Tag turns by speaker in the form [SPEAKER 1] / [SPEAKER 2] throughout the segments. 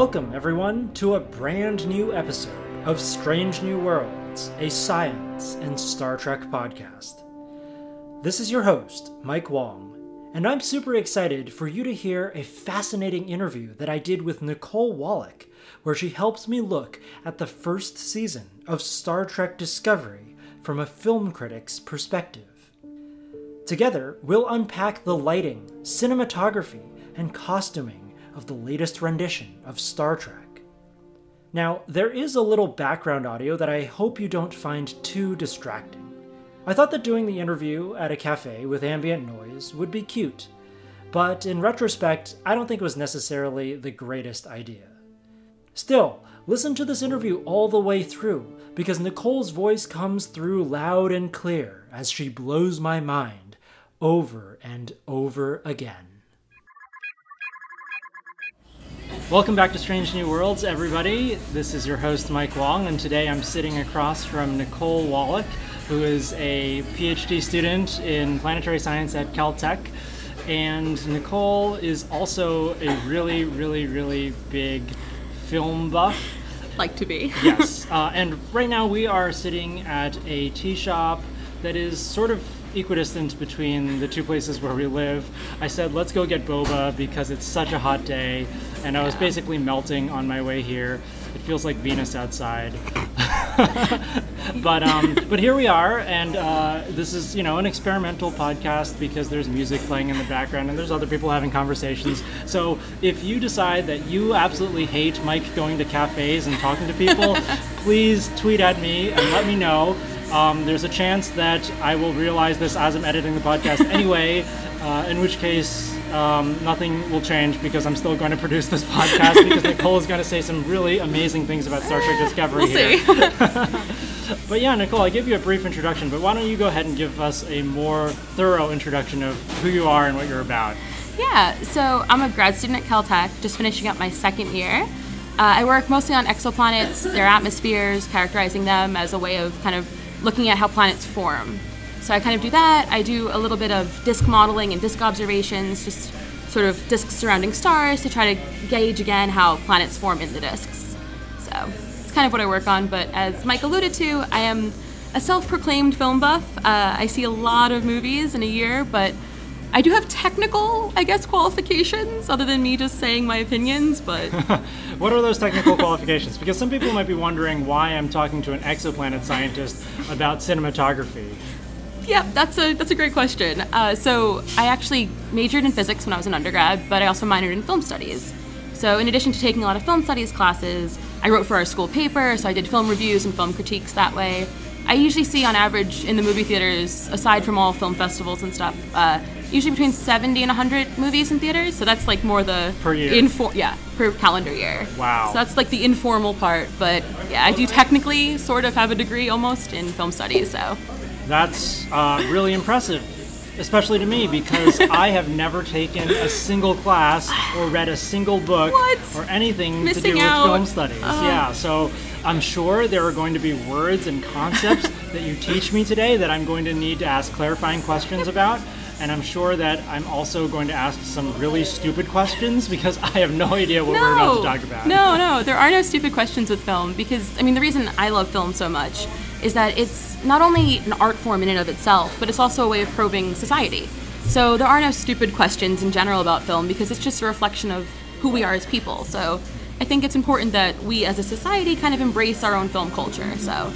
[SPEAKER 1] Welcome, everyone, to a brand new episode of Strange New Worlds, a science and Star Trek podcast. This is your host, Mike Wong, and I'm super excited for you to hear a fascinating interview that I did with Nicole Wallack, where she helps me look at the first season of Star Trek Discovery from a film critic's perspective. Together, we'll unpack the lighting, cinematography, and costuming of the latest rendition of Star Trek. Now, there is a little background audio that I hope you don't find too distracting. I thought that doing the interview at a cafe with ambient noise would be cute, but in retrospect, I don't think it was necessarily the greatest idea. Still, listen to this interview all the way through because Nicole's voice comes through loud and clear as she blows my mind over and over again. Welcome back to Strange New Worlds, everybody. This is your host, Mike Wong, and today I'm sitting across from Nicole Wallack, who is a PhD student in planetary science at Caltech. And Nicole is also a really, really, really big film buff.
[SPEAKER 2] Like to be.
[SPEAKER 1] yes. Uh, and right now we are sitting at a tea shop that is sort of equidistant between the two places where we live. I said, let's go get boba because it's such a hot day, and I was basically melting on my way here. It feels like Venus outside. but um, but here we are, and uh, this is you know an experimental podcast because there's music playing in the background and there's other people having conversations. So if you decide that you absolutely hate Mike going to cafes and talking to people, please tweet at me and let me know. Um, there's a chance that I will realize this as I'm editing the podcast anyway, uh, in which case um, nothing will change because I'm still going to produce this podcast because Nicole is going to say some really amazing things about Star Trek Discovery
[SPEAKER 2] we'll
[SPEAKER 1] here. but yeah, Nicole, I give you a brief introduction, but why don't you go ahead and give us a more thorough introduction of who you are and what you're about?
[SPEAKER 2] Yeah, so I'm a grad student at Caltech, just finishing up my second year. Uh, I work mostly on exoplanets, their atmospheres, characterizing them as a way of kind of looking at how planets form. So I kind of do that. I do a little bit of disk modeling and disk observations, just sort of disks surrounding stars to try to gauge again how planets form in the disks. So it's kind of what I work on. But as Mike alluded to, I am a self proclaimed film buff. Uh, I see a lot of movies in a year, but I do have technical, I guess, qualifications other than me just saying my opinions, but.
[SPEAKER 1] what are those technical qualifications? Because some people might be wondering why I'm talking to an exoplanet scientist about cinematography.
[SPEAKER 2] Yeah, that's a that's a great question. Uh, so I actually majored in physics when I was an undergrad, but I also minored in film studies. So in addition to taking a lot of film studies classes, I wrote for our school paper, so I did film reviews and film critiques that way. I usually see, on average, in the movie theaters, aside from all film festivals and stuff, uh, usually between 70 and 100 movies in theaters. So that's like more the
[SPEAKER 1] per year.
[SPEAKER 2] Infor- yeah, per calendar year.
[SPEAKER 1] Wow.
[SPEAKER 2] So that's like the informal part. But yeah, I do technically sort of have a degree almost in film studies. So
[SPEAKER 1] that's uh, really impressive. Especially to me because I have never taken a single class or read a single book
[SPEAKER 2] what?
[SPEAKER 1] or anything
[SPEAKER 2] Missing
[SPEAKER 1] to do
[SPEAKER 2] out.
[SPEAKER 1] with film studies.
[SPEAKER 2] Uh.
[SPEAKER 1] Yeah, so I'm sure there are going to be words and concepts that you teach me today that I'm going to need to ask clarifying questions about. And I'm sure that I'm also going to ask some really stupid questions because I have no idea what
[SPEAKER 2] no,
[SPEAKER 1] we're about to talk about.
[SPEAKER 2] No, no, there are no stupid questions with film because, I mean, the reason I love film so much is that it's not only an art form in and of itself, but it's also a way of probing society. So there are no stupid questions in general about film because it's just a reflection of who we are as people. So I think it's important that we as a society kind of embrace our own film culture. So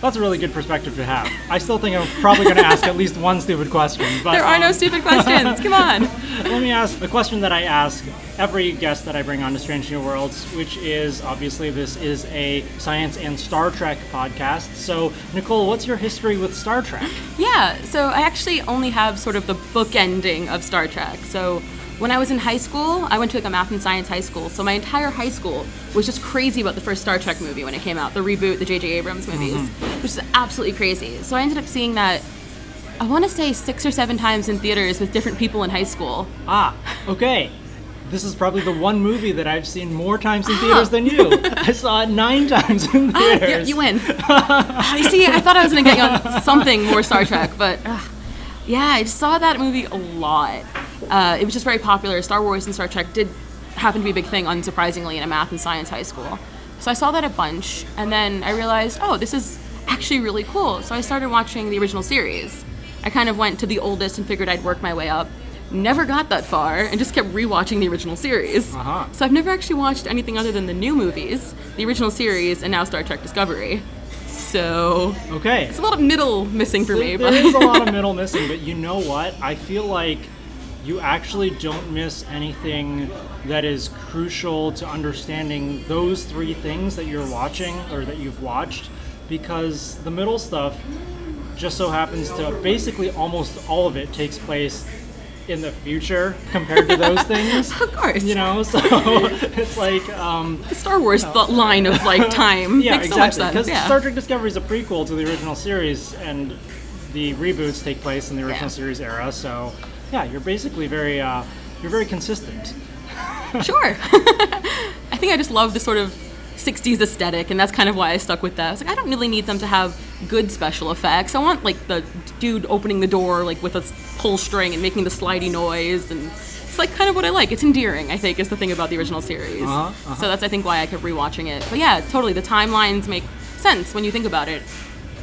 [SPEAKER 1] that's a really good perspective to have. I still think I'm probably going to ask at least one stupid question. But,
[SPEAKER 2] there are
[SPEAKER 1] um,
[SPEAKER 2] no stupid questions. Come on.
[SPEAKER 1] let me ask the question that I ask every guest that I bring on to Strange New Worlds, which is obviously this is a science and Star Trek podcast. So, Nicole, what's your history with Star Trek?
[SPEAKER 2] Yeah, so I actually only have sort of the book ending of Star Trek. So when I was in high school, I went to like a math and science high school. So my entire high school was just crazy about the first Star Trek movie when it came out, the reboot, the J.J. Abrams movies, mm-hmm. which is absolutely crazy. So I ended up seeing that. I want to say six or seven times in theaters with different people in high school.
[SPEAKER 1] Ah, okay. This is probably the one movie that I've seen more times in theaters than you. I saw it nine times in theaters.
[SPEAKER 2] Ah, you, you win. I see. I thought I was going to get you on something more Star Trek, but uh, yeah, I saw that movie a lot. Uh, it was just very popular. Star Wars and Star Trek did happen to be a big thing, unsurprisingly, in a math and science high school. So I saw that a bunch, and then I realized, oh, this is actually really cool. So I started watching the original series. I kind of went to the oldest and figured I'd work my way up. Never got that far, and just kept rewatching the original series.
[SPEAKER 1] Uh-huh.
[SPEAKER 2] So I've never actually watched anything other than the new movies, the original series, and now Star Trek Discovery. So
[SPEAKER 1] Okay.
[SPEAKER 2] it's a lot of middle missing for me.
[SPEAKER 1] There
[SPEAKER 2] But
[SPEAKER 1] is a lot of middle missing, but you know what? I feel like you actually don't miss anything that is crucial to understanding those three things that you're watching or that you've watched because the middle stuff just so happens to basically almost all of it takes place in the future compared to those things.
[SPEAKER 2] of course,
[SPEAKER 1] You know, so it's like um,
[SPEAKER 2] the Star Wars th- line of like time
[SPEAKER 1] yeah,
[SPEAKER 2] makes
[SPEAKER 1] exactly.
[SPEAKER 2] so much sense.
[SPEAKER 1] Because
[SPEAKER 2] Yeah.
[SPEAKER 1] Star Trek Discovery is a prequel to the original series, and the reboots take place in the original
[SPEAKER 2] Yeah.
[SPEAKER 1] series era. So, yeah, you're basically very, uh, you're very consistent.
[SPEAKER 2] Sure. I think I just love the sort of 60s aesthetic, and that's kind of why I stuck with that. I was like, I don't really need them to have good special effects. I want like the dude opening the door like with a pull string and making the slidey noise, and it's like kind of what I like. It's endearing, I think, is the thing about the original series.
[SPEAKER 1] Uh-huh, uh-huh.
[SPEAKER 2] So that's I think why I kept rewatching it. But yeah, totally, the timelines make sense when you think about it.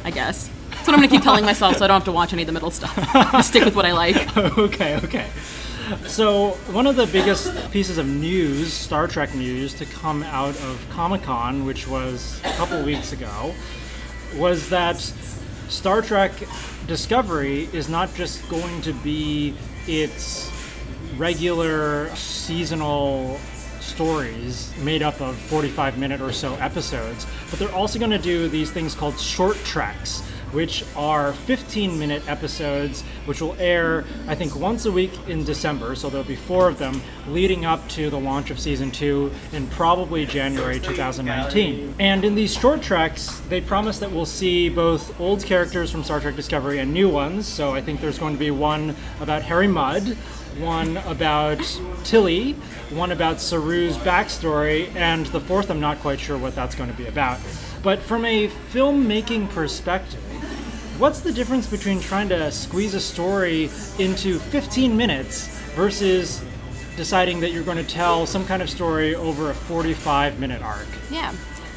[SPEAKER 2] I guess. What I'm gonna keep telling myself, so I don't have to watch any of the middle stuff. Just stick with what I like.
[SPEAKER 1] okay, okay. So, one of the biggest pieces of news, Star Trek news, to come out of Comic Con, which was a couple weeks ago, was that Star Trek Discovery is not just going to be its regular seasonal stories made up of 45 minute or so episodes, but they're also going to do these things called Short Treks, which are 15 minute episodes, which will air, I think, once a week in December. So there'll be four of them leading up to the launch of season two in probably January 2019. And in these Short Treks, they promise that we'll see both old characters from Star Trek Discovery and new ones. So I think there's going to be one about Harry Mudd, one about Tilly, one about Saru's backstory, and the fourth I'm not quite sure what that's going to be about. But from a filmmaking perspective, what's the difference between trying to squeeze a story into 15 minutes versus deciding that you're going to tell some kind of story over a 45 minute arc?
[SPEAKER 2] Yeah.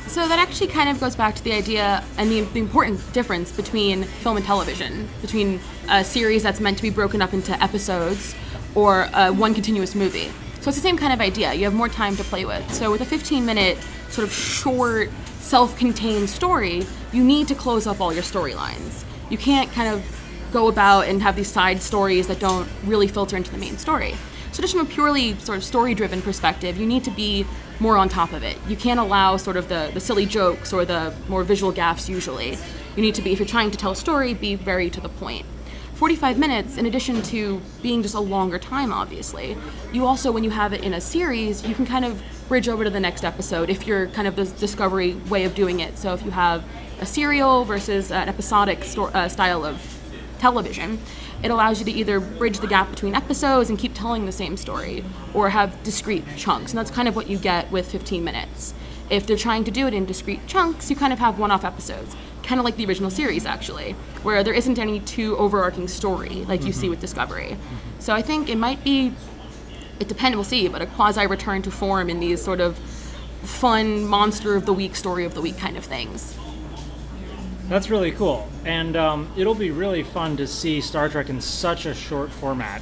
[SPEAKER 2] So that actually kind of goes back to the idea and the, the important difference between film and television, between a series that's meant to be broken up into episodes or uh, one continuous movie. So it's the same kind of idea. You have more time to play with. So with a 15 minute sort of short, self contained story, you need to close up all your storylines. You can't kind of go about and have these side stories that don't really filter into the main story. So just from a purely sort of story-driven perspective, you need to be more on top of it. You can't allow sort of the, the silly jokes or the more visual gaffes usually. You need to be, if you're trying to tell a story, be very to the point. 45 minutes, in addition to being just a longer time, obviously, you also, when you have it in a series, you can kind of bridge over to the next episode if you're kind of the discovery way of doing it. So if you have a serial versus an episodic sto- uh, style of television, it allows you to either bridge the gap between episodes and keep telling the same story, or have discrete chunks. And that's kind of what you get with 15 minutes. If they're trying to do it in discrete chunks, you kind of have one off episodes, kind of like the original series, actually, where there isn't any too overarching story like you see with Discovery. So I think it might be, it depends, we'll see, but a quasi return to form in these sort of fun monster of the week, story of the week kind of things.
[SPEAKER 1] That's really cool. And um, it'll be really fun to see Star Trek in such a short format.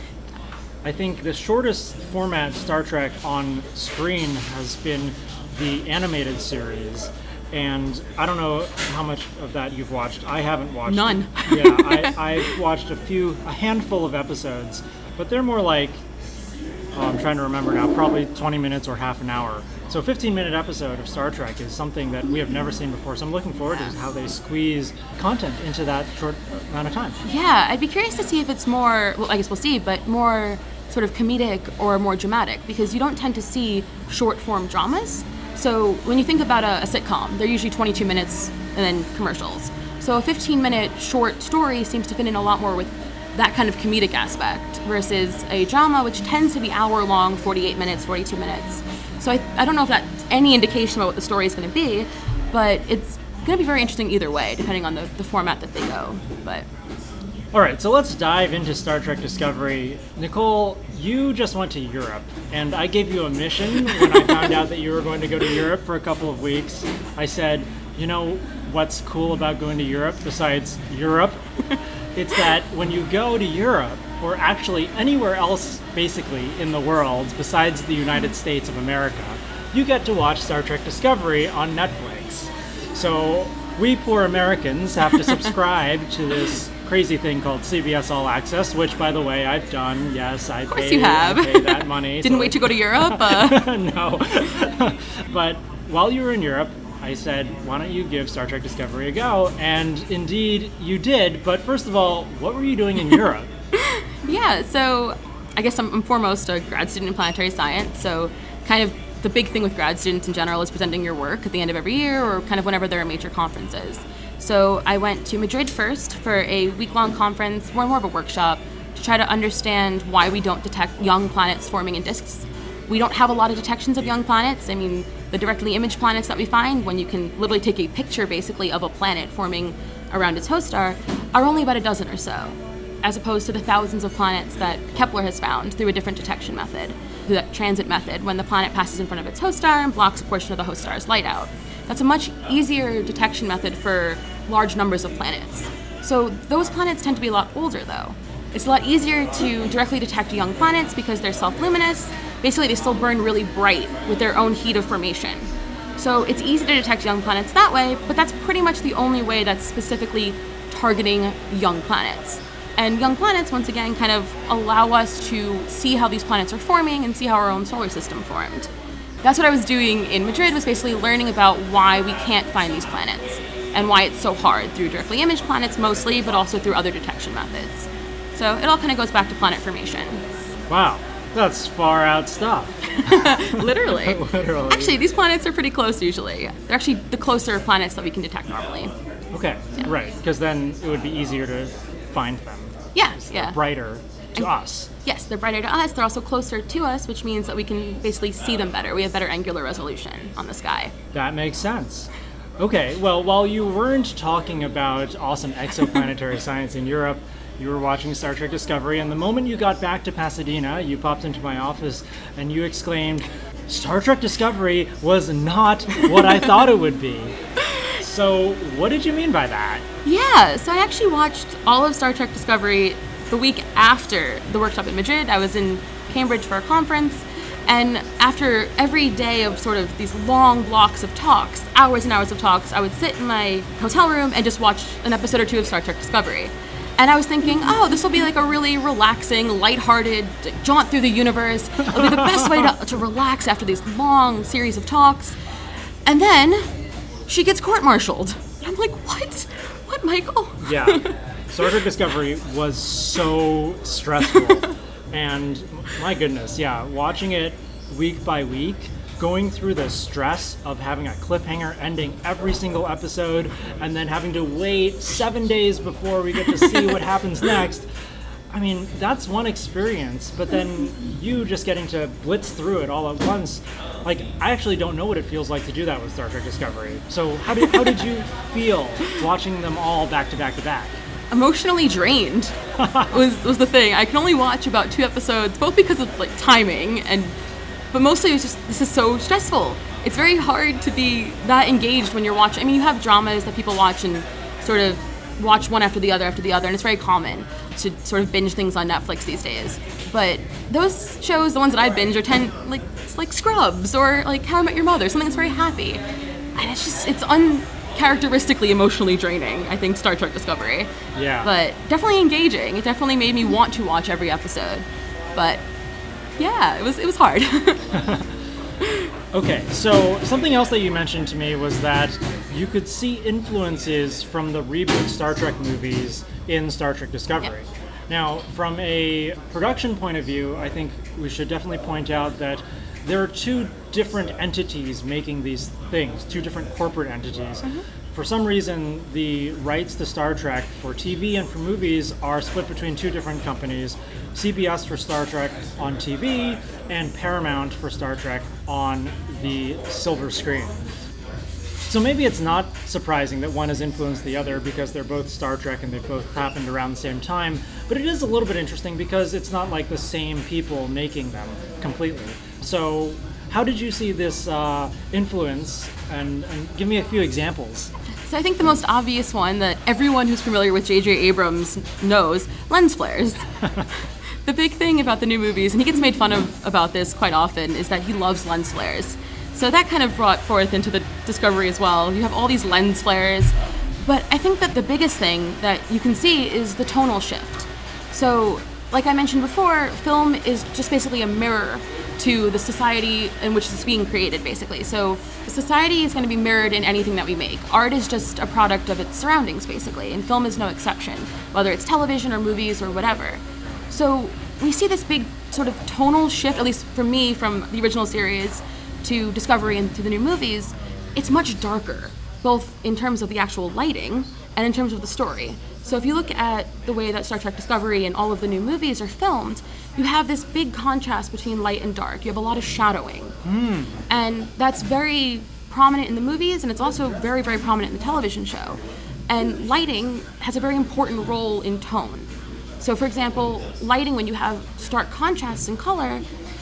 [SPEAKER 1] I think the shortest format Star Trek on screen has been the animated series. And I don't know how much of that you've watched. I haven't watched
[SPEAKER 2] None.
[SPEAKER 1] it. Yeah, I, I've watched a few, a handful of episodes, but they're more like, oh, I'm trying to remember now, probably 20 minutes or half an hour. So, a 15 minute episode of Star Trek is something that we have never seen before. So, I'm looking forward to how they squeeze content into that short amount of time.
[SPEAKER 2] Yeah, I'd be curious to see if it's more, well, I guess we'll see, but more sort of comedic or more dramatic because you don't tend to see short form dramas. So when you think about a, a sitcom, they're usually 22 minutes and then commercials. So a 15 minute short story seems to fit in a lot more with that kind of comedic aspect versus a drama, which tends to be hour long, 48 minutes, 42 minutes. So I, I don't know if that's any indication about what the story is going to be, but it's going to be very interesting either way, depending on the, the format that they go. But
[SPEAKER 1] All right, so let's dive into Star Trek Discovery. Nicole, you just went to Europe, and I gave you a mission when I found out that you were going to go to Europe for a couple of weeks. I said, you know what's cool about going to Europe besides Europe? it's that when you go to Europe, or actually anywhere else basically in the world besides the United States of America, you get to watch Star Trek Discovery on Netflix. So we poor Americans have to subscribe to this crazy thing called CBS All Access, which, by the way, I've done. Yes, I
[SPEAKER 2] Of course
[SPEAKER 1] pay,
[SPEAKER 2] you have.
[SPEAKER 1] I pay that money.
[SPEAKER 2] Didn't
[SPEAKER 1] so-
[SPEAKER 2] wait to go to Europe. Uh,
[SPEAKER 1] no. but while you were in Europe, I said, why don't you give Star Trek Discovery a go? And indeed, you did. But first of all, what were you doing in Europe?
[SPEAKER 2] Yeah, so I guess I'm, I'm foremost a grad student in planetary science. So, kind of the big thing with grad students in general is presenting your work at the end of every year or kind of whenever there are major conferences. So, I went to Madrid first for a week long conference, more more of a workshop, to try to understand why we don't detect young planets forming in disks. We don't have a lot of detections of young planets. I mean, the directly imaged planets that we find, when you can literally take a picture basically of a planet forming around its host star, are only about a dozen or so as opposed to the thousands of planets that Kepler has found through a different detection method, the transit method, when the planet passes in front of its host star and blocks a portion of the host star's light out. That's a much easier detection method for large numbers of planets. So those planets tend to be a lot older, though. It's a lot easier to directly detect young planets because they're self luminous. Basically, they still burn really bright with their own heat of formation. So it's easy to detect young planets that way, but that's pretty much the only way that's specifically targeting young planets. And young planets, once again, kind of allow us to see how these planets are forming and see how our own solar system formed. That's what I was doing in Madrid, was basically learning about why we can't find these planets and why it's so hard through directly imaged planets mostly, but also through other detection methods. So it all kind of goes back to planet formation.
[SPEAKER 1] Wow, that's far out stuff.
[SPEAKER 2] Literally.
[SPEAKER 1] Literally.
[SPEAKER 2] Actually, these planets are pretty close usually. They're actually the closer planets that we can detect normally.
[SPEAKER 1] Okay, right, because then it would be easier to find them.
[SPEAKER 2] Yeah, yeah.
[SPEAKER 1] Brighter to us.
[SPEAKER 2] Yes, they're brighter to us. They're also closer to us, which means that we can basically see them better. We have better angular resolution on the sky.
[SPEAKER 1] That makes sense. Okay, well, while you weren't talking about awesome exoplanetary science in Europe, you were watching Star Trek Discovery, and the moment you got back to Pasadena, you popped into my office and you exclaimed, Star Trek Discovery was not what I thought it would be. So, what did you mean by that?
[SPEAKER 2] Yeah, so I actually watched all of Star Trek Discovery the week after the workshop in Madrid. I was in Cambridge for a conference, and after every day of sort of these long blocks of talks, hours and hours of talks, I would sit in my hotel room and just watch an episode or two of Star Trek Discovery. And I was thinking, oh, this will be like a really relaxing, lighthearted jaunt through the universe. It'll be the best way to, to relax after these long series of talks. And then she gets court-martialed. I'm like, what? What, Michael?
[SPEAKER 1] Yeah. Star Trek Discovery was so stressful. and my goodness, yeah, watching it week by week, going through the stress of having a cliffhanger ending every single episode, and then having to wait seven days before we get to see what happens next. I mean, that's one experience, but then you just getting to blitz through it all at once. Like, I actually don't know what it feels like to do that with Star Trek Discovery. So, how did, how did you feel watching them all back to back to back?
[SPEAKER 2] Emotionally drained was was the thing. I can only watch about two episodes, both because of like timing and, but mostly it was just this is so stressful. It's very hard to be that engaged when you're watching. I mean, you have dramas that people watch and sort of watch one after the other after the other, and it's very common to sort of binge things on Netflix these days. But those shows, the ones that I binge, are tend like it's like Scrubs or like How I Met Your Mother, something that's very happy, and it's just it's uncharacteristically emotionally draining. I think Star Trek Discovery,
[SPEAKER 1] Yeah.
[SPEAKER 2] but definitely engaging. It definitely made me want to watch every episode. But yeah, it was it was hard.
[SPEAKER 1] Okay, so something else that you mentioned to me was that you could see influences from the reboot Star Trek movies in Star Trek Discovery. Now, from a production point of view, I think we should definitely point out that there are two different entities making these things, two different corporate entities. Mm-hmm. For some reason, the rights to Star Trek for TV and for movies are split between two different companies CBS for Star Trek on TV, and Paramount for Star Trek on the silver screen. So maybe it's not surprising that one has influenced the other because they're both Star Trek and they both happened around the same time. But it is a little bit interesting because it's not like the same people making them completely. So, how did you see this uh, influence? And, and give me a few examples.
[SPEAKER 2] So I think the most obvious one that everyone who's familiar with J.J. Abrams knows lens flares. the big thing about the new movies, and he gets made fun of about this quite often, is that he loves lens flares. So that kind of brought forth into the Discovery as well. You have all these lens flares, but I think that the biggest thing that you can see is the tonal shift. So, like I mentioned before, film is just basically a mirror to the society in which it's being created, basically. So, society is going to be mirrored in anything that we make. Art is just a product of its surroundings, basically, and film is no exception, whether it's television or movies or whatever. So, we see this big sort of tonal shift, at least for me, from the original series to Discovery and to the new movies, it's much darker, both in terms of the actual lighting and in terms of the story. So if you look at the way that Star Trek Discovery and all of the new movies are filmed, you have this big contrast between light and dark. You have a lot of shadowing.
[SPEAKER 1] Mm.
[SPEAKER 2] And that's very prominent in the movies and it's also very, very prominent in the television show. And lighting has a very important role in tone. So, for example, lighting, when you have stark contrasts in color,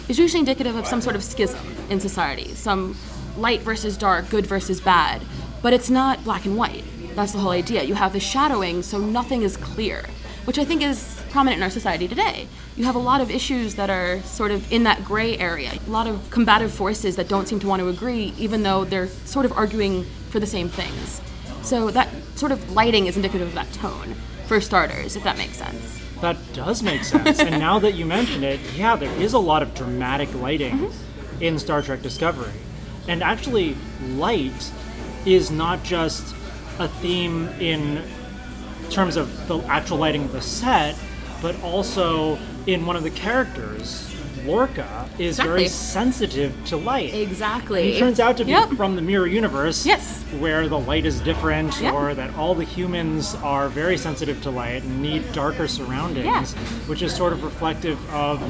[SPEAKER 2] is usually indicative of some sort of schism in society, some light versus dark, good versus bad. But it's not black and white. That's the whole idea. You have the shadowing, so nothing is clear, which I think is prominent in our society today. You have a lot of issues that are sort of in that gray area, a lot of combative forces that don't seem to want to agree, even though they're sort of arguing for the same things. So that sort of lighting is indicative of that tone, for starters, if that makes sense.
[SPEAKER 1] That does make sense. and now that you mention it, yeah, there is a lot of dramatic lighting mm-hmm. in Star Trek Discovery. And actually, light is not just a theme in terms of the actual lighting of the set, but also in one of the characters Lorca is exactly. very sensitive to light.
[SPEAKER 2] Exactly.
[SPEAKER 1] He turns out to be yep. from the mirror universe.
[SPEAKER 2] Yes.
[SPEAKER 1] Where the light is different, yep. or that all the humans are very sensitive to light and need darker surroundings, yeah. which is sort of reflective of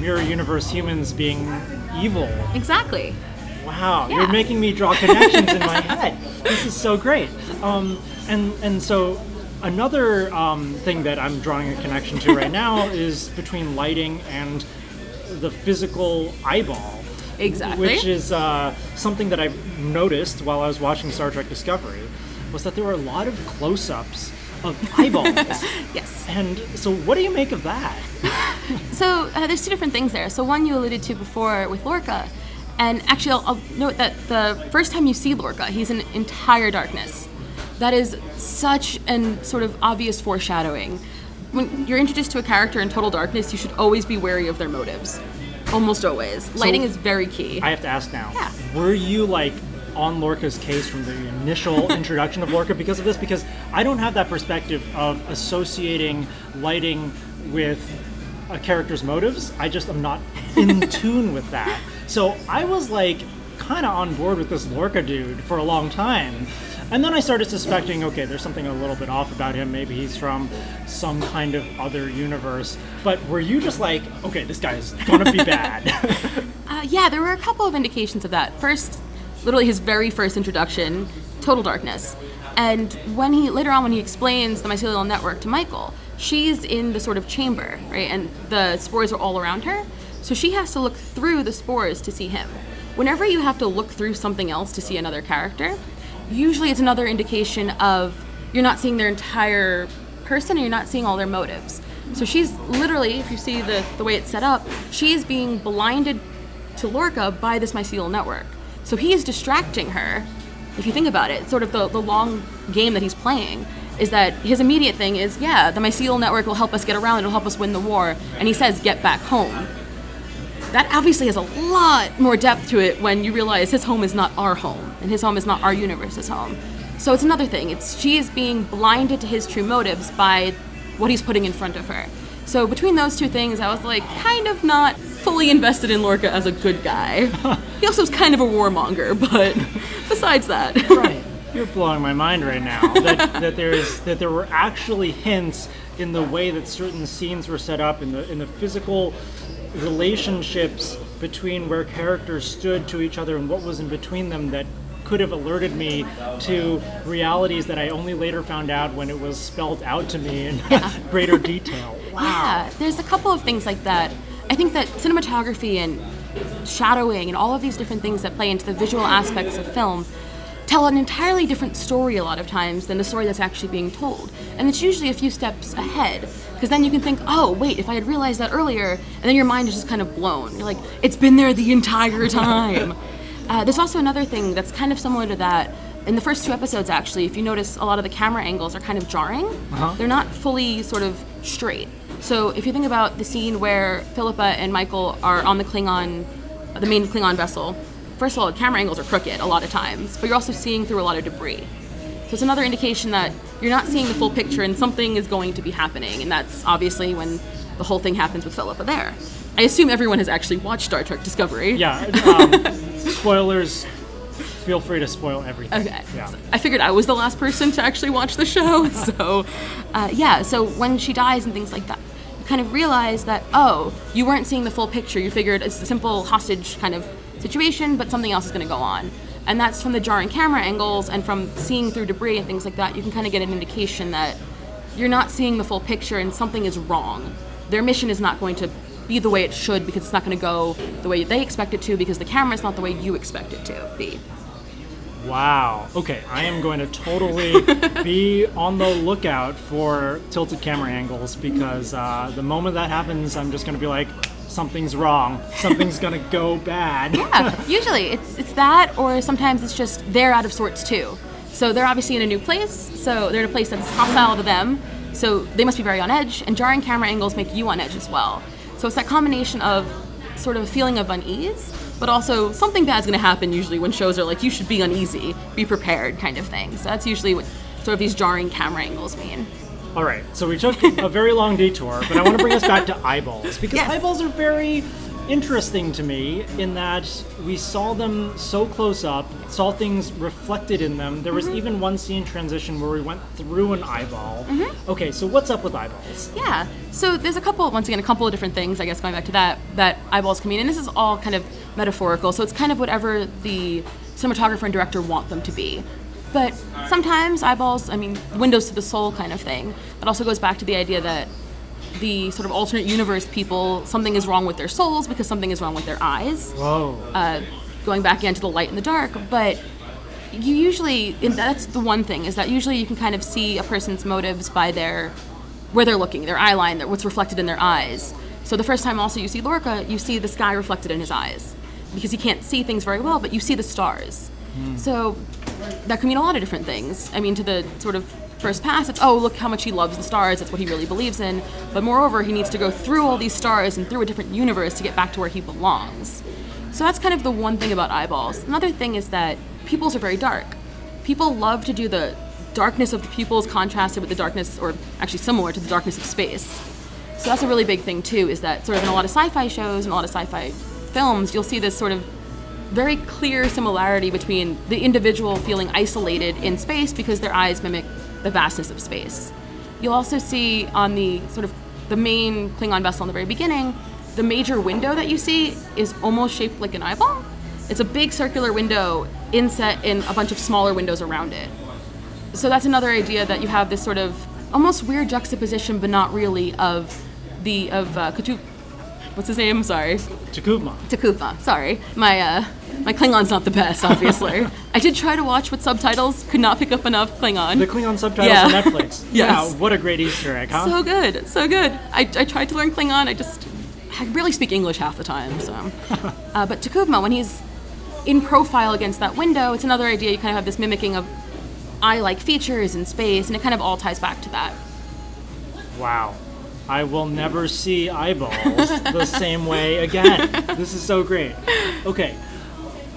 [SPEAKER 1] mirror universe humans being evil.
[SPEAKER 2] Exactly.
[SPEAKER 1] Wow, yeah. you're making me draw connections in my head. This is so great. Um, and and so another um, thing that I'm drawing a connection to right now is between lighting and the physical eyeball.
[SPEAKER 2] Exactly.
[SPEAKER 1] Which is uh, something that I've noticed while I was watching Star Trek Discovery, was that there were a lot of close-ups of eyeballs.
[SPEAKER 2] yes.
[SPEAKER 1] And so, what do you make of that?
[SPEAKER 2] so, uh, there's two different things there. So, one you alluded to before with Lorca, and actually, I'll, I'll note that the first time you see Lorca, he's in entire darkness. That is such an sort of obvious foreshadowing when you're introduced to a character in total darkness, you should always be wary of their motives. Almost always. Lighting is very key.
[SPEAKER 1] I have to ask now.
[SPEAKER 2] Yeah.
[SPEAKER 1] Were you like on Lorca's case from the initial introduction of Lorca because of this? Because I don't have that perspective of associating lighting with a character's motives. I just am not in tune with that. So I was like kind of on board with this Lorca dude for a long time. And then I started suspecting, okay, there's something a little bit off about him. Maybe he's from some kind of other universe. But were you just like, okay, this guy's gonna be bad?
[SPEAKER 2] uh, yeah, there were a couple of indications of that. First, literally his very first introduction, total darkness. And when he later on, when he explains the mycelial network to Michael, she's in the sort of chamber, right? And the spores are all around her. So she has to look through the spores to see him. Whenever you have to look through something else to see another character, usually it's another indication of you're not seeing their entire person and you're not seeing all their motives. So she's literally, if you see the, the way it's set up, she's being blinded to Lorca by this mycelial network. So he is distracting her. If you think about it, sort of the, the long game that he's playing is that his immediate thing is, yeah, the mycelial network will help us get around, it'll help us win the war. And he says, get back home that obviously has a lot more depth to it when you realize his home is not our home and his home is not our universe's home. So it's another thing. It's she is being blinded to his true motives by what he's putting in front of her. So between those two things, I was like kind of not fully invested in Lorca as a good guy. he also was kind of a warmonger, but besides that,
[SPEAKER 1] right. You're blowing my mind right now. That, that there is that there were actually hints in the way that certain scenes were set up in the in the physical relationships between where characters stood to each other and what was in between them that could have alerted me to realities that I only later found out when it was spelled out to me in greater detail. Wow.
[SPEAKER 2] Yeah, there's a couple of things like that. I think that cinematography and shadowing and all of these different things that play into the visual aspects of film tell an entirely different story a lot of times than the story that's actually being told. And it's usually a few steps ahead. Because then you can think, oh, wait, if I had realized that earlier, and then your mind is just kind of blown. You're like, it's been there the entire time. uh, there's also another thing that's kind of similar to that. In the first two episodes, actually, if you notice, a lot of the camera angles are kind of jarring.
[SPEAKER 1] Uh-huh.
[SPEAKER 2] They're not fully sort of straight. So if you think about the scene where Philippa and Michael are on the Klingon, the main Klingon vessel, first of all, camera angles are crooked a lot of times, but you're also seeing through a lot of debris. So it's another indication that you're not seeing the full picture and something is going to be happening, and that's obviously when the whole thing happens with Philippa there. I assume everyone has actually watched Star Trek Discovery.
[SPEAKER 1] Yeah. Um, spoilers. Feel free to spoil everything.
[SPEAKER 2] Okay.
[SPEAKER 1] Yeah.
[SPEAKER 2] So I figured I was the last person to actually watch the show. So, uh, yeah, so when she dies and things like that, you kind of realize that, oh, you weren't seeing the full picture. You figured it's a simple hostage kind of situation, but something else is going to go on. And that's from the jarring camera angles and from seeing through debris and things like that, you can kind of get an indication that you're not seeing the full picture and something is wrong. Their mission is not going to be the way it should because it's not going to go the way they expect it to because the camera is not the way you expect it to be.
[SPEAKER 1] Wow. Okay, I am going to totally be on the lookout for tilted camera angles because uh, the moment that happens, I'm just going to be like, something's wrong. Something's to go bad.
[SPEAKER 2] yeah, usually it's it's that, or sometimes it's just they're out of sorts too. So they're obviously in a new place, so they're in a place that's hostile to them. So they must be very on edge, and jarring camera angles make you on edge as well. So it's that combination of sort of a feeling of unease, but also something bad's to happen usually when shows are like you should be uneasy, be prepared kind of thing. So that's usually what sort of these jarring camera angles mean.
[SPEAKER 1] All right, so we took a very long detour, but I want to bring us back to eyeballs because
[SPEAKER 2] Yes.
[SPEAKER 1] eyeballs are very interesting to me in that we saw them so close up, saw things reflected in them. There was mm-hmm. even one scene transition where we went through an eyeball. Mm-hmm. Okay, so what's up with eyeballs?
[SPEAKER 2] Yeah. So there's a couple, once again, a couple of different things, I guess, going back to that, that eyeballs can mean. And this is all kind of metaphorical. So it's kind of whatever the cinematographer and director want them to be. But sometimes eyeballs, I mean, windows to the soul kind of thing. That also goes back to the idea that the sort of alternate universe people, something is wrong with their souls because something is wrong with their eyes
[SPEAKER 1] Whoa.
[SPEAKER 2] uh, going back again to the light and the dark, but you usually and that's the one thing is that usually you can kind of see a person's motives by their where they're looking, their eye line, what's reflected in their eyes. So the first time also you see Lorca, you see the sky reflected in his eyes because he can't see things very well, but you see the stars. So that can mean a lot of different things. I mean, to the sort of first pass, it's oh look how much he loves the stars. That's what he really believes in. But moreover, he needs to go through all these stars and through a different universe to get back to where he belongs. So that's kind of the one thing about eyeballs. Another thing is that pupils are very dark. People love to do the darkness of the pupils contrasted with the darkness, or actually similar to the darkness of space. So that's a really big thing too. Is that sort of in a lot of sci-fi shows and a lot of sci-fi films, you'll see this sort of very clear similarity between the individual feeling isolated in space because their eyes mimic the vastness of space. You'll also see on the sort of the main Klingon vessel in the very beginning, the major window that you see is almost shaped like an eyeball. It's a big circular window inset in a bunch of smaller windows around it. So that's another idea that you have this sort of almost weird juxtaposition, but not really, of the of uh, Katu. What's his name? Sorry.
[SPEAKER 1] T'Kuvma.
[SPEAKER 2] Takufa. Sorry, my uh, my Klingon's not the best, obviously. I did try to watch with subtitles, could not pick up enough Klingon.
[SPEAKER 1] The Klingon subtitles
[SPEAKER 2] Yeah.
[SPEAKER 1] on Netflix.
[SPEAKER 2] Yes.
[SPEAKER 1] Yeah, what a great Easter egg, huh?
[SPEAKER 2] so good, so good. I, I tried to learn Klingon. I just I barely speak English half the time. So, uh, but T'Kuvma, when he's in profile against that window, it's another idea. You kind of have this mimicking of eye-like features in space, and it kind of all ties back to that.
[SPEAKER 1] Wow. I will never see eyeballs the same way again. This is so great. Okay.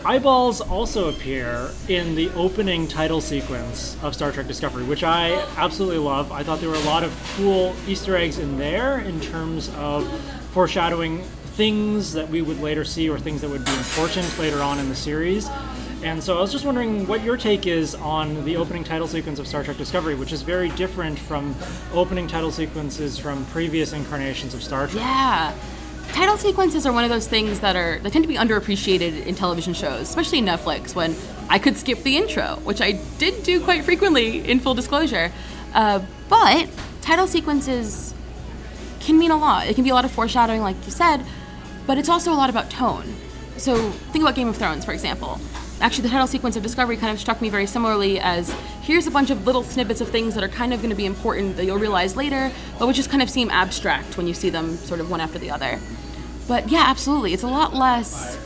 [SPEAKER 1] Eyeballs also appear in the opening title sequence of Star Trek Discovery, which I absolutely love. I thought there were a lot of cool Easter eggs in there in terms of foreshadowing things that we would later see or things that would be important later on in the series. And so I was just wondering what your take is on the opening title sequence of Star Trek Discovery, which is very different from opening title sequences from previous incarnations of Star Trek.
[SPEAKER 2] Yeah. title sequences are one of those things that are that tend to be underappreciated in television shows, especially Netflix. When I could skip the intro, which I did do quite frequently, in full disclosure. Uh, but title sequences can mean a lot. It can be a lot of foreshadowing, like you said, but it's also a lot about tone. So think about Game of Thrones, for example. Actually, the title sequence of Discovery kind of struck me very similarly as here's a bunch of little snippets of things that are kind of going to be important that you'll realize later, but which just kind of seem abstract when you see them sort of one after the other. But yeah, absolutely. It's a lot less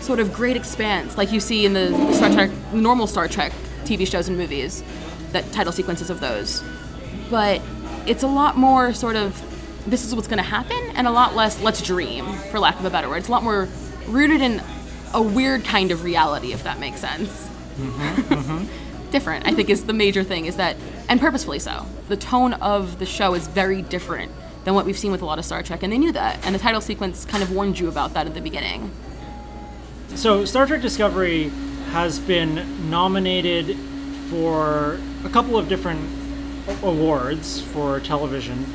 [SPEAKER 2] sort of great expanse like you see in the Star Trek, normal Star Trek TV shows and movies, that title sequences of those. But it's a lot more sort of this is what's going to happen and a lot less let's dream, for lack of a better word. It's a lot more rooted in a weird kind of reality, if that makes sense. Mm-hmm, mm-hmm. different, I think, is the major thing, is that, and purposefully so. The tone of the show is very different than what we've seen with a lot of Star Trek, and they knew that, and the title sequence kind of warned you about that at the beginning.
[SPEAKER 1] So, Star Trek Discovery has been nominated for a couple of different awards for television,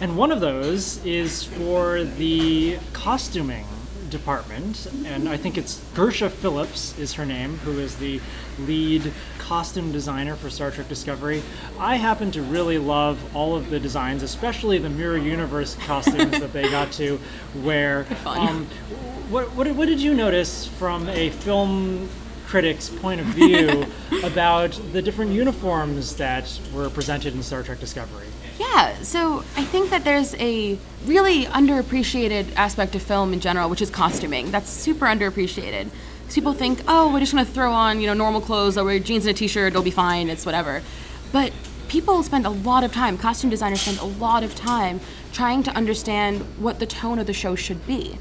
[SPEAKER 1] and one of those is for the costuming department, and I think it's Gersha Phillips is her name, who is the lead costume designer for Star Trek Discovery. I happen to really love all of the designs, especially the Mirror Universe costumes that they got to wear.
[SPEAKER 2] Um,
[SPEAKER 1] what, what, what did you notice from a film critic's point of view about the different uniforms that were presented in Star Trek Discovery?
[SPEAKER 2] Yeah, so I think that there's a really underappreciated aspect of film in general, which is costuming. That's super underappreciated. People think, oh, we're just gonna throw on, you know, normal clothes, or wear jeans and a t-shirt, it'll be fine, it's whatever. But people spend a lot of time, costume designers spend a lot of time trying to understand what the tone of the show should be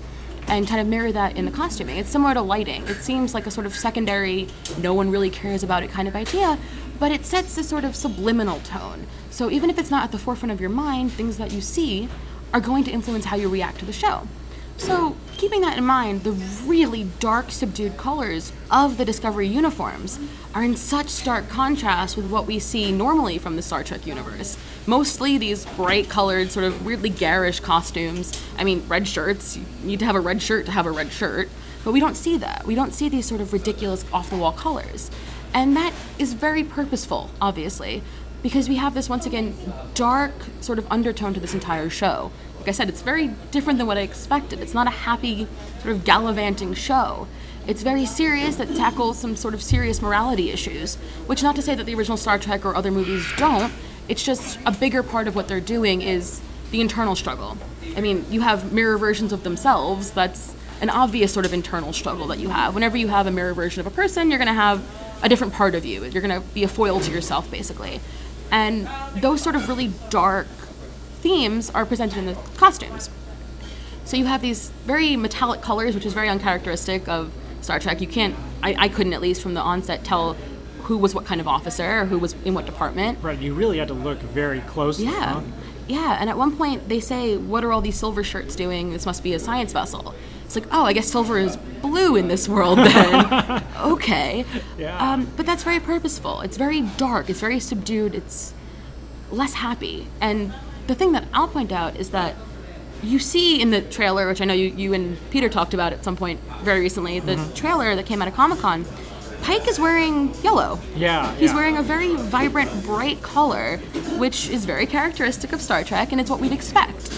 [SPEAKER 2] and kind of mirror that in the costuming. It's similar to lighting. It seems like a sort of secondary, no one really cares about it kind of idea, but it sets this sort of subliminal tone. So even if it's not at the forefront of your mind, things that you see are going to influence how you react to the show. So, keeping that in mind, the really dark, subdued colors of the Discovery uniforms are in such stark contrast with what we see normally from the Star Trek universe. Mostly these bright colored, sort of weirdly garish costumes. I mean, red shirts, you need to have a red shirt to have a red shirt. But we don't see that. We don't see these sort of ridiculous, off the wall colors. And that is very purposeful, obviously, because we have this, once again, dark sort of undertone to this entire show. Like I said, it's very different than what I expected. It's not a happy, sort of gallivanting show. It's very serious that tackles some sort of serious morality issues, which not to say that the original Star Trek or other movies don't. It's just a bigger part of what they're doing is the internal struggle. I mean, you have mirror versions of themselves. That's an obvious sort of internal struggle that you have. Whenever you have a mirror version of a person, you're going to have a different part of you. You're going to be a foil to yourself, basically. And those sort of really dark themes are presented in the costumes. So you have these very metallic colors, which is very uncharacteristic of Star Trek. You can't, I, I couldn't at least from the onset tell who was what kind of officer or who was in what department.
[SPEAKER 1] Right, you really had to look very closely.
[SPEAKER 2] Yeah.
[SPEAKER 1] Huh?
[SPEAKER 2] Yeah, and at one point they say, What are all these silver shirts doing? This must be a science vessel. It's like, oh, I guess silver is blue in this world then. okay.
[SPEAKER 1] Yeah.
[SPEAKER 2] Um, but that's very purposeful. It's very dark. It's very subdued. It's less happy. And the thing that I'll point out is that you see in the trailer, which I know you, you and Peter talked about at some point very recently, the mm-hmm. trailer that came out of Comic Con, Pike is wearing yellow.
[SPEAKER 1] Yeah.
[SPEAKER 2] He's
[SPEAKER 1] yeah.
[SPEAKER 2] wearing a very vibrant, bright color, which is very characteristic of Star Trek, and it's what we'd expect.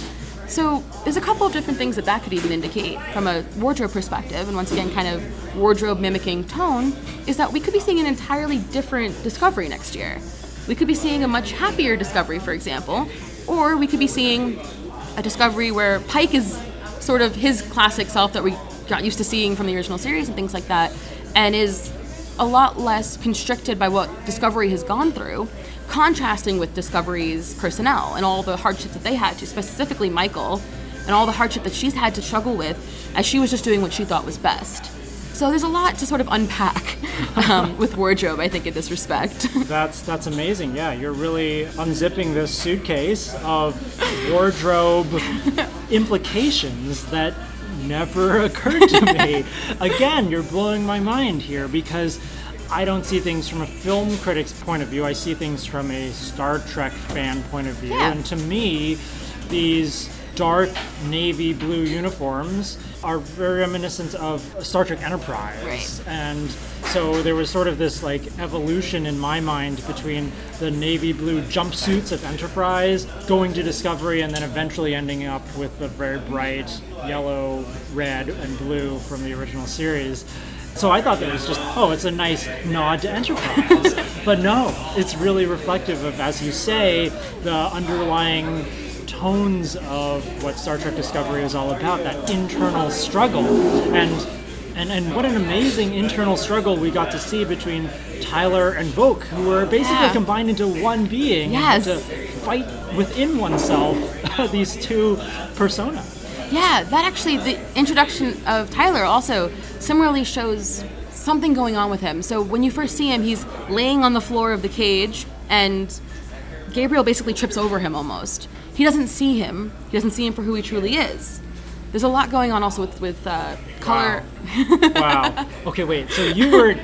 [SPEAKER 2] So there's a couple of different things that that could even indicate from a wardrobe perspective, and once again, kind of wardrobe mimicking tone, is that we could be seeing an entirely different Discovery next year. We could be seeing a much happier Discovery, for example, or we could be seeing a Discovery where Pike is sort of his classic self that we got used to seeing from the original series and things like that, and is a lot less constricted by what Discovery has gone through contrasting with Discovery's personnel and all the hardships that they had to, specifically Michael, and all the hardship that she's had to struggle with as she was just doing what she thought was best. So there's a lot to sort of unpack um, with wardrobe, I think, in this respect.
[SPEAKER 1] that's that's amazing. Yeah, you're really unzipping this suitcase of wardrobe implications that never occurred to me. Again, you're blowing my mind here because I don't see things from a film critic's point of view. I see things from a Star Trek fan point of view.
[SPEAKER 2] Yeah.
[SPEAKER 1] And to me, these dark navy blue uniforms are very reminiscent of Star Trek Enterprise.
[SPEAKER 2] Right.
[SPEAKER 1] And so there was sort of this like evolution in my mind between the navy blue jumpsuits of Enterprise going to Discovery and then eventually ending up with the very bright yellow, red, and blue from the original series. So I thought that was just, oh, it's a nice nod to Enterprise. but no, it's really reflective of, as you say, the underlying tones of what Star Trek Discovery is all about, that internal struggle. And and, and what an amazing internal struggle we got to see between Tyler and Voq, who were basically
[SPEAKER 2] Yeah.
[SPEAKER 1] combined into one being
[SPEAKER 2] Yes.
[SPEAKER 1] to fight within oneself these two persona.
[SPEAKER 2] Yeah, that actually, the introduction of Tyler also similarly shows something going on with him. So when you first see him, he's laying on the floor of the cage, and Gabriel basically trips over him almost. He doesn't see him. He doesn't see him for who he truly is. There's a lot going on also with with uh, color.
[SPEAKER 1] Wow. Okay, wait. So you were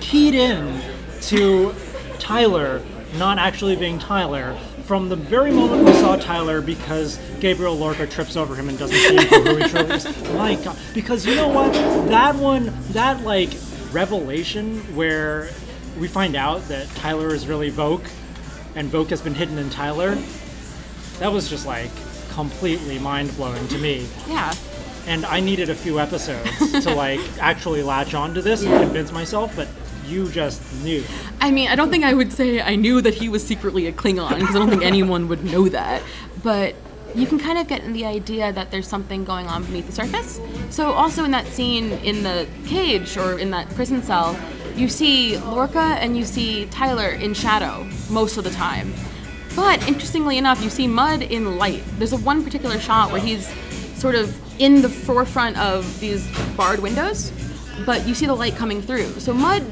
[SPEAKER 1] keyed in to Tyler not actually being Tyler from the very moment we saw Tyler because Gabriel Lorca trips over him and doesn't see him who he truly is. My God. Because you know what? That one, that like revelation where we find out that Tyler is really Voq and Voq has been hidden in Tyler, that was just like completely mind blowing to me
[SPEAKER 2] Yeah.
[SPEAKER 1] and I needed a few episodes to like actually latch onto this and convince myself, but you just knew.
[SPEAKER 2] I mean, I don't think I would say I knew that he was secretly a Klingon because I don't think anyone would know that. But you can kind of get the idea that there's something going on beneath the surface. So, also in that scene in the cage or in that prison cell, you see Lorca and you see Tyler in shadow most of the time. But interestingly enough, you see Mudd in light. There's a one particular shot where he's sort of in the forefront of these barred windows, but you see the light coming through. So Mudd,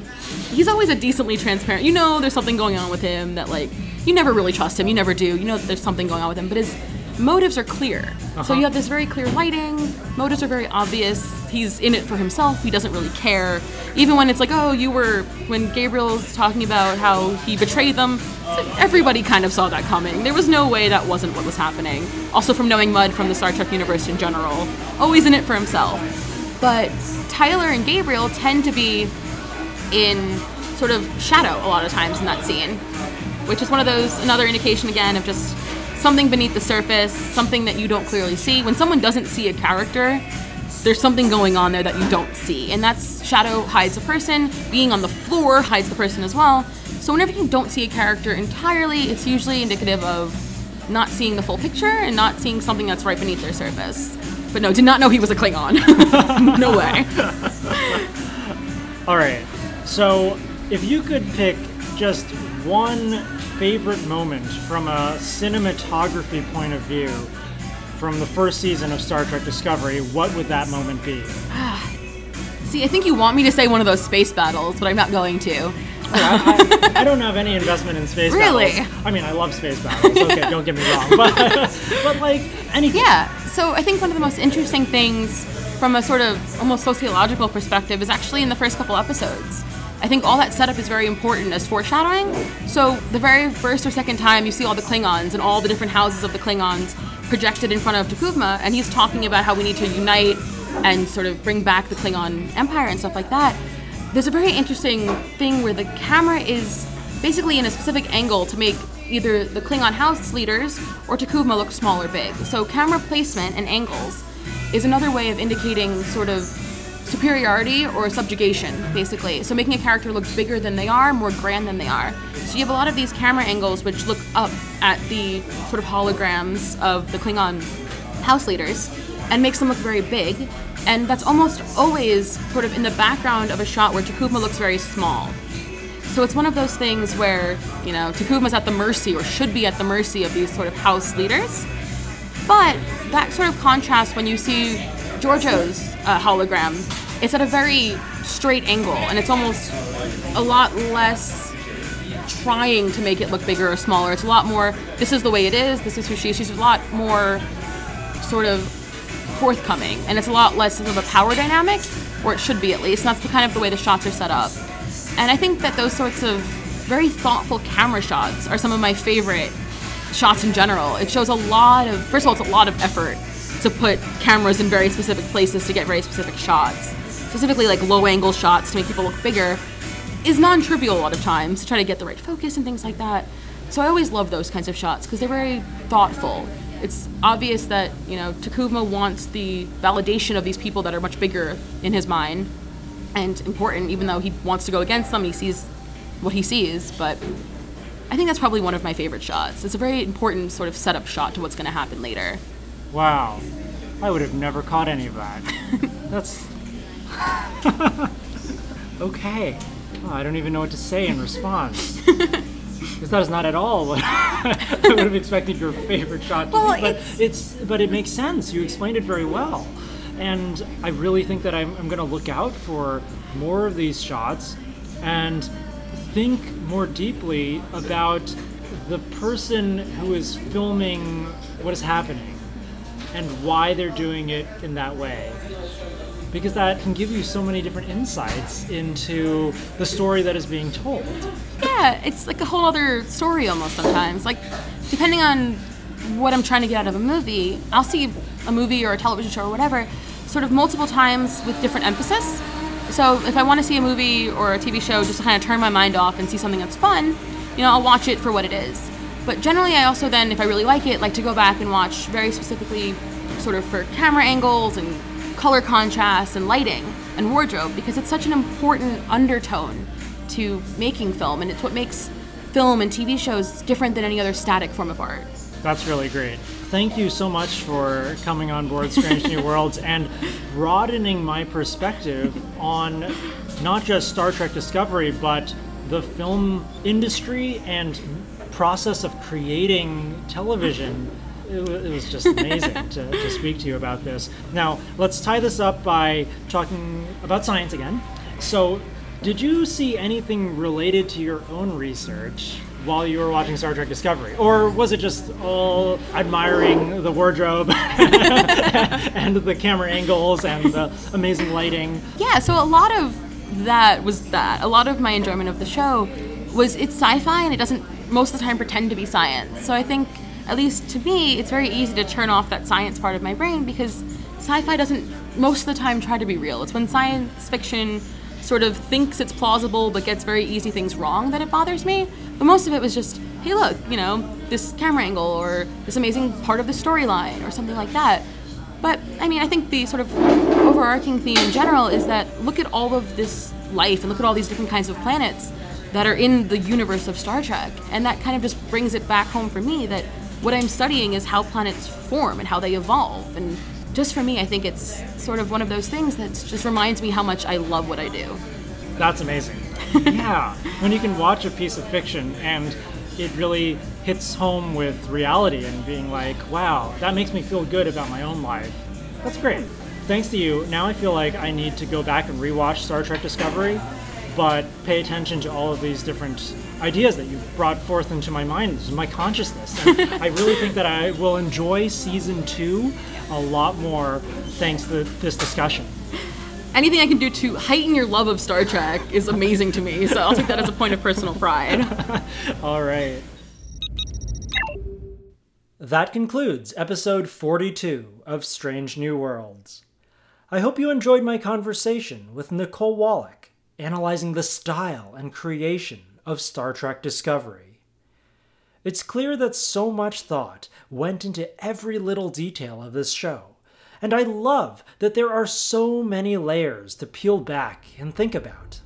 [SPEAKER 2] he's always a decently transparent. You know, there's something going on with him that like you never really trust him. You never do. You know, that there's something going on with him, but his motives are clear. So uh-huh. you have this very clear lighting. Motives are very obvious. He's in it for himself. He doesn't really care. Even when it's like, oh, you were when Gabriel's talking about how he betrayed them. like everybody kind of saw that coming. There was no way that wasn't what was happening. Also, from knowing Mudd from the Star Trek universe in general, always in it for himself. But Tyler and Gabriel tend to be in sort of shadow a lot of times in that scene, which is one of those another indication again of just something beneath the surface, something that you don't clearly see. When someone doesn't see a character, there's something going on there that you don't see, and that's shadow hides a person. Being on the floor hides the person as well. So whenever you don't see a character entirely, it's usually indicative of not seeing the full picture and not seeing something that's right beneath their surface. But no, did not know he was a Klingon. no way.
[SPEAKER 1] All right. So, if you could pick just one favorite moment from a cinematography point of view from the first season of Star Trek Discovery, what would that moment be?
[SPEAKER 2] See, I think you want me to say one of those space battles, but I'm not going to.
[SPEAKER 1] I, I, I don't have any investment in space
[SPEAKER 2] Really?
[SPEAKER 1] battles. Really? I mean, I love space battles. Okay, don't get me wrong, but but like anything.
[SPEAKER 2] Yeah, so I think one of the most interesting things from a sort of almost sociological perspective is actually in the first couple episodes. I think all that setup is very important as foreshadowing. So the very first or second time you see all the Klingons and all the different houses of the Klingons projected in front of T'Kuvma, and he's talking about how we need to unite and sort of bring back the Klingon Empire and stuff like that. There's a very interesting thing where the camera is basically in a specific angle to make either the Klingon house leaders or T'Kuvma look small or big. So camera placement and angles is another way of indicating sort of superiority or subjugation, basically. So making a character look bigger than they are, more grand than they are. So you have a lot of these camera angles which look up at the sort of holograms of the Klingon house leaders and makes them look very big. And that's almost always sort of in the background of a shot where T'Kuvma looks very small. So it's one of those things where, you know, T'Kuvma's at the mercy or should be at the mercy of these sort of house leaders. But that sort of contrast when you see Georgiou's uh, hologram, it's at a very straight angle and it's almost a lot less trying to make it look bigger or smaller. It's a lot more, this is the way it is, this is who she is. She's a lot more sort of forthcoming and it's a lot less of a power dynamic, or it should be at least. And that's the kind of the way the shots are set up. And I think that those sorts of very thoughtful camera shots are some of my favorite shots in general. It shows a lot of, first of all, it's a lot of effort to put cameras in very specific places to get very specific shots. Specifically, like low angle shots to make people look bigger is non trivial a lot of times to try to get the right focus and things like that. So I always love those kinds of shots because they're very thoughtful. It's obvious that, you know, T'Kuvma wants the validation of these people that are much bigger in his mind and important, even though he wants to go against them, he sees what he sees, but I think that's probably one of my favorite shots. It's a very important sort of setup shot to what's going to happen later.
[SPEAKER 1] Wow. I would have never caught any of that. That's. okay. Oh, I don't even know what to say in response. Because that is not at all what I would have expected your favorite shot to
[SPEAKER 2] Well,
[SPEAKER 1] be. But
[SPEAKER 2] it's-
[SPEAKER 1] it's but it makes sense. You explained it very well. And I really think that I'm, I'm going to look out for more of these shots and think more deeply about the person who is filming what is happening and why they're doing it in that way. Because that can give you so many different insights into the story that is being told.
[SPEAKER 2] Yeah, it's like a whole other story almost sometimes. Like, depending on what I'm trying to get out of a movie, I'll see a movie or a television show or whatever sort of multiple times with different emphasis. So if I want to see a movie or a TV show just to kind of turn my mind off and see something that's fun, you know, I'll watch it for what it is. But generally, I also then, if I really like it, like to go back and watch very specifically sort of for camera angles and color contrast and lighting and wardrobe because it's such an important undertone to making film and it's what makes film and TV shows different than any other static form of art.
[SPEAKER 1] That's really great. Thank you so much for coming on board Strange New Worlds and broadening my perspective on not just Star Trek Discovery, but the film industry and process of creating television. It, was just amazing to, to speak to you about this. Now, let's tie this up by talking about science again. So, did you see anything related to your own research while you were watching Star Trek Discovery? Or was it just all admiring the wardrobe and the camera angles and the amazing lighting?
[SPEAKER 2] Yeah, so a lot of that was that. A lot of my enjoyment of the show was it's sci-fi and it doesn't most of the time pretend to be science. So I think at least to me it's very easy to turn off that science part of my brain because sci-fi doesn't most of the time try to be real. It's when science fiction sort of thinks it's plausible but gets very easy things wrong that it bothers me. But most of it was just, hey look, you know, this camera angle or this amazing part of the storyline or something like that. But I mean, I think the sort of overarching theme in general is that look at all of this life and look at all these different kinds of planets that are in the universe of Star Trek. And that kind of just brings it back home for me that what I'm studying is how planets form and how they evolve. And just for me, I think it's sort of one of those things that just reminds me how much I love what I do.
[SPEAKER 1] That's amazing. yeah, when you can watch a piece of fiction and it really hits home with reality and being like, wow, that makes me feel good about my own life. That's great. Thanks to you, now I feel like I need to go back and rewatch Star Trek Discovery, but pay attention to all of these different ideas that you've brought forth into my mind, my consciousness. And I really think that I will enjoy season two a lot more thanks to this discussion.
[SPEAKER 2] Anything I can do to heighten your love of Star Trek is amazing to me, so I'll take that as a point of personal pride.
[SPEAKER 1] All right. That concludes episode 42 of Strange New Worlds. I hope you enjoyed my conversation with Nicole Wallack, analyzing the style and creation of Star Trek Discovery. It's clear that so much thought went into every little detail of this show, and I love that there are so many layers to peel back and think about.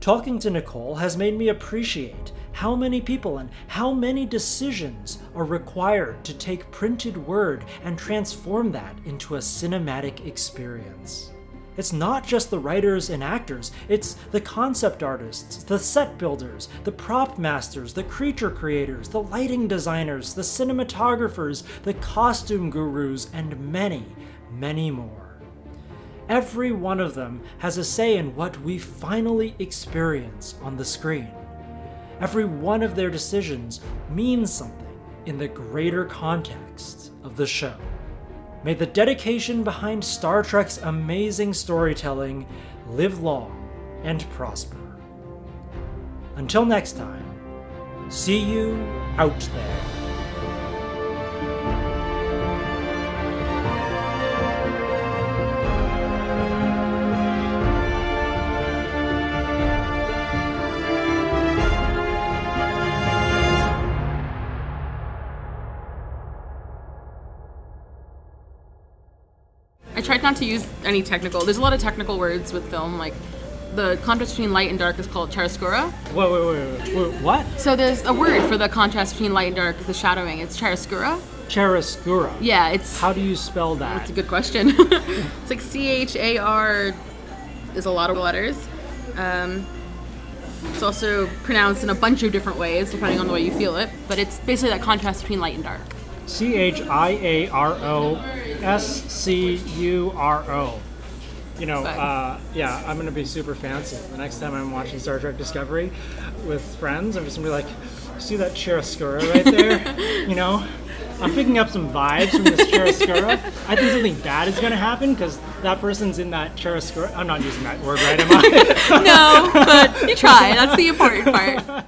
[SPEAKER 1] Talking to Nicole has made me appreciate how many people and how many decisions are required to take printed word and transform that into a cinematic experience. It's not just the writers and actors, it's the concept artists, the set builders, the prop masters, the creature creators, the lighting designers, the cinematographers, the costume gurus, and many, many more. Every one of them has a say in what we finally experience on the screen. Every one of their decisions means something in the greater context of the show. May the dedication behind Star Trek's amazing storytelling live long and prosper. Until next time, see you out there.
[SPEAKER 2] Not to use any technical. There's a lot of technical words with film, like the contrast between light and dark is called chiaroscuro.
[SPEAKER 1] Wait, wait, wait, wait, wait, what?
[SPEAKER 2] So there's a word for the contrast between light and dark, the shadowing. It's chiaroscuro.
[SPEAKER 1] Chiaroscuro.
[SPEAKER 2] Yeah, it's
[SPEAKER 1] How do you spell that?
[SPEAKER 2] That's a good question. it's like C H A R is a lot of letters. Um, it's also pronounced in a bunch of different ways depending on the way you feel it, but it's basically that contrast between light and dark.
[SPEAKER 1] C H I A R O S C U R O. You know, uh, yeah, I'm gonna be super fancy. The next time I'm watching Star Trek Discovery with friends, I'm just gonna be like, see that chiaroscuro right there? you know, I'm picking up some vibes from this chiaroscuro. I think something bad is gonna happen because that person's in that chiaroscuro. I'm not using that word right, am I?
[SPEAKER 2] No, but you try. That's the important part.